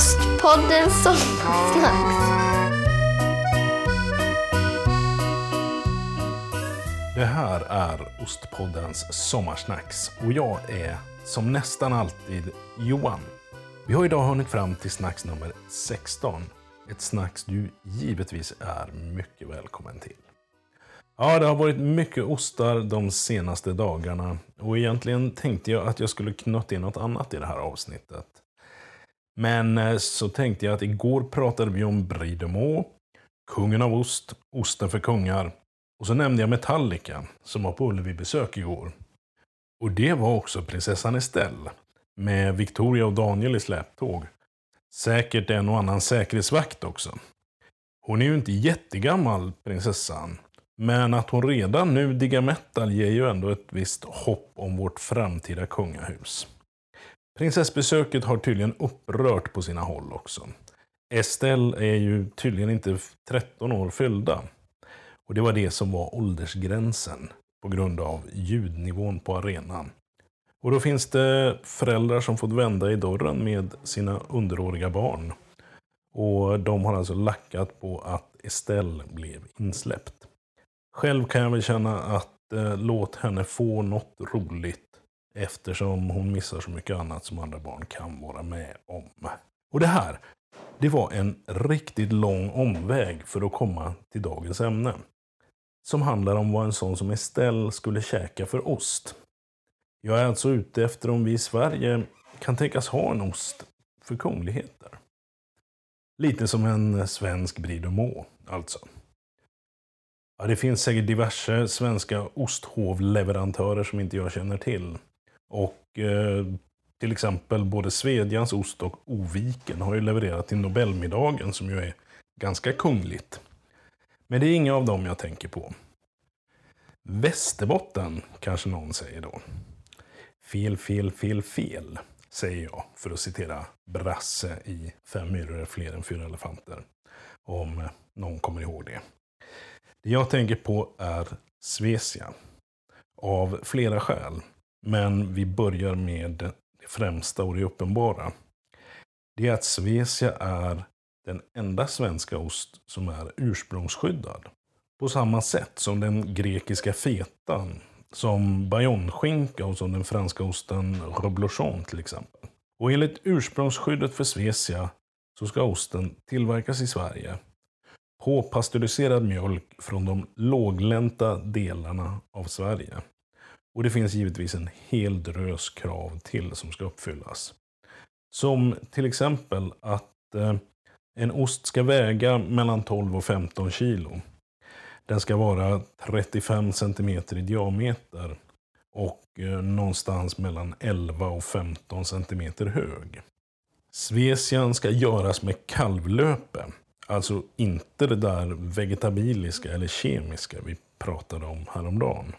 Ostpodden Sommarsnacks. Det här är Ostpoddens Sommarsnacks och jag är som nästan alltid Johan. Vi har idag hunnit fram till snacks nummer 16. Ett snacks du givetvis är mycket välkommen till. Ja, det har varit mycket ostar de senaste dagarna och egentligen tänkte jag att jag skulle knöta in något annat i det här avsnittet. Men eh, så tänkte jag att igår pratade vi om Brie de Meaux, kungen av ost, osten för kungar. Och så nämnde jag Metallica, som var på Ullevi besök igår. Och det var också prinsessan Estelle, med Victoria och Daniel i släptåg. Säkert en och annan säkerhetsvakt också. Hon är ju inte jättegammal, prinsessan. Men att hon redan nu diggar metal ger ju ändå ett visst hopp om vårt framtida kungahus. Prinsessbesöket har tydligen upprört på sina håll också. Estelle är ju tydligen inte 13 år fyllda. Och det var det som var åldersgränsen på grund av ljudnivån på arenan. Och då finns det föräldrar som fått vända i dörren med sina underåriga barn. Och de har alltså lackat på att Estelle blev insläppt. Själv kan jag väl känna att eh, låt henne få något roligt eftersom hon missar så mycket annat som andra barn kan vara med om. Och det här, det var en riktigt lång omväg för att komma till dagens ämne. Som handlar om vad en sån som Estelle skulle käka för ost. Jag är alltså ute efter om vi i Sverige kan tänkas ha en ost för kungligheter. Lite som en svensk Bridomå alltså. Ja, det finns säkert diverse svenska osthovleverantörer som inte jag känner till. Och eh, till exempel både Svedjans ost och Oviken har ju levererat till Nobelmiddagen som ju är ganska kungligt. Men det är inga av dem jag tänker på. Västerbotten, kanske någon säger då. Fel, fel, fel, fel, säger jag för att citera Brasse i Fem myror är fler än fyra elefanter. Om någon kommer ihåg det. Det jag tänker på är Svesia. Av flera skäl. Men vi börjar med det främsta och det uppenbara. Det är att Svesia är den enda svenska ost som är ursprungsskyddad. På samma sätt som den grekiska fetan, som bayonneskinka och som den franska osten reblochon till exempel. Och enligt ursprungsskyddet för Svesia så ska osten tillverkas i Sverige på pastöriserad mjölk från de låglänta delarna av Sverige. Och det finns givetvis en hel drös krav till som ska uppfyllas. Som till exempel att eh, en ost ska väga mellan 12 och 15 kilo. Den ska vara 35 cm i diameter och eh, någonstans mellan 11 och 15 cm hög. Svesian ska göras med kalvlöpe. Alltså inte det där vegetabiliska eller kemiska vi pratade om häromdagen.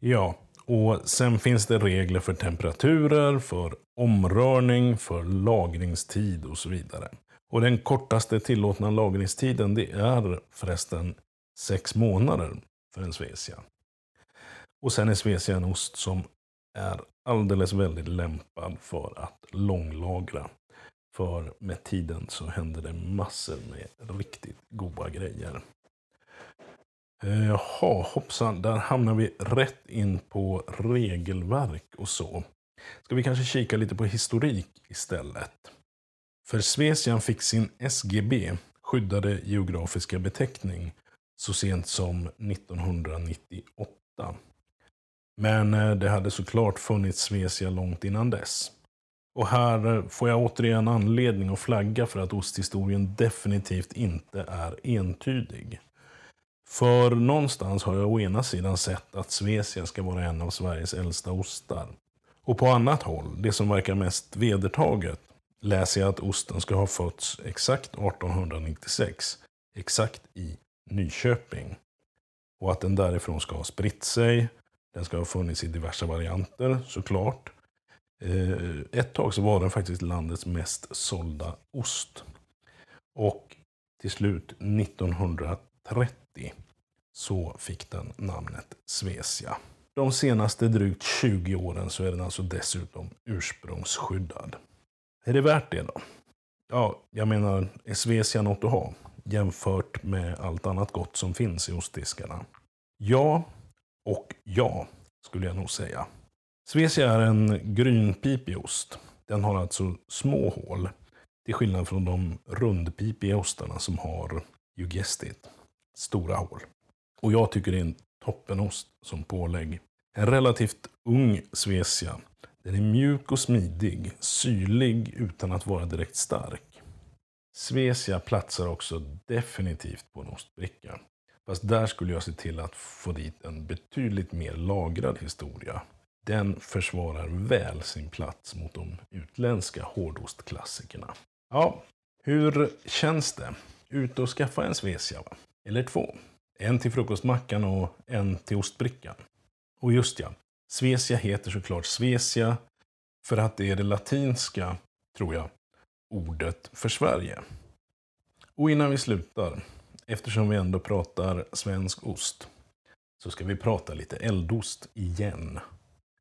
Ja, och sen finns det regler för temperaturer, för omrörning, för lagringstid och så vidare. Och den kortaste tillåtna lagringstiden det är förresten sex månader för en Svecia. Och sen är Svecia en ost som är alldeles väldigt lämpad för att långlagra. För med tiden så händer det massor med riktigt goda grejer. Eh, jaha, hoppsan, där hamnar vi rätt in på regelverk och så. Ska vi kanske kika lite på historik istället? För Svesian fick sin SGB, skyddade geografiska beteckning, så sent som 1998. Men eh, det hade såklart funnits Svesia långt innan dess. Och här eh, får jag återigen anledning att flagga för att osthistorien definitivt inte är entydig. För någonstans har jag å ena sidan sett att Svesia ska vara en av Sveriges äldsta ostar. Och på annat håll, det som verkar mest vedertaget, läser jag att osten ska ha fötts exakt 1896, exakt i Nyköping. Och att den därifrån ska ha spritt sig. Den ska ha funnits i diverse varianter såklart. Eh, ett tag så var den faktiskt landets mest sålda ost. Och till slut 1930 så fick den namnet Svesia. De senaste drygt 20 åren så är den alltså dessutom ursprungsskyddad. Är det värt det då? Ja, jag menar, är Svecia något att ha? Jämfört med allt annat gott som finns i ostdiskarna. Ja, och ja, skulle jag nog säga. Svecia är en grynpipig ost. Den har alltså små hål, till skillnad från de rundpipiga ostarna som har, you guessed it, stora hål. Och jag tycker det är en toppenost som pålägg. En relativt ung Svecia. Den är mjuk och smidig, syrlig utan att vara direkt stark. Svesia platsar också definitivt på en ostbricka. Fast där skulle jag se till att få dit en betydligt mer lagrad historia. Den försvarar väl sin plats mot de utländska hårdostklassikerna. Ja, hur känns det? Ut och skaffa en svesia va? Eller två. En till frukostmackan och en till ostbrickan. Och just ja, Svesia heter såklart Svesia för att det är det latinska, tror jag, ordet för Sverige. Och innan vi slutar, eftersom vi ändå pratar svensk ost, så ska vi prata lite eldost igen.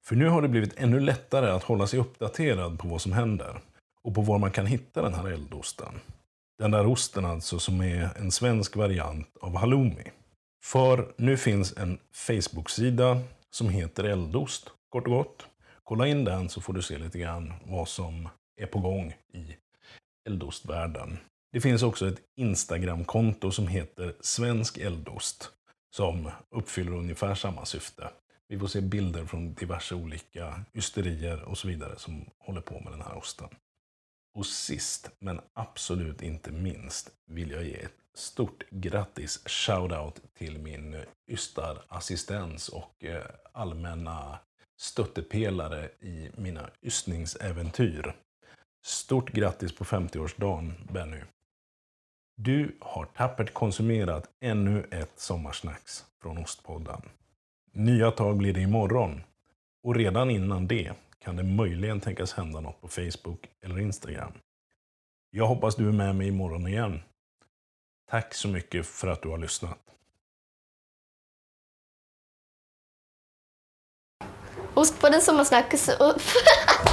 För nu har det blivit ännu lättare att hålla sig uppdaterad på vad som händer och på var man kan hitta den här eldosten. Den där osten alltså som är en svensk variant av halloumi. För nu finns en Facebook-sida som heter Eldost, kort och gott. Kolla in den så får du se lite grann vad som är på gång i eldostvärlden. Det finns också ett Instagram-konto som heter Svensk Eldost som uppfyller ungefär samma syfte. Vi får se bilder från diverse olika ysterier och så vidare som håller på med den här osten. Och sist, men absolut inte minst, vill jag ge ett stort grattis, shoutout till min ystarassistens och eh, allmänna stöttepelare i mina ystningsäventyr. Stort grattis på 50-årsdagen, Benny. Du har tappert konsumerat ännu ett sommarsnacks från Ostpodden. Nya tag blir det imorgon. Och redan innan det kan det möjligen tänkas hända något på Facebook eller Instagram. Jag hoppas du är med mig imorgon igen. Tack så mycket för att du har lyssnat. Ost på den.